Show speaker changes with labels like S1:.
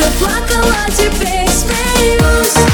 S1: Проплакала теперь, смеюсь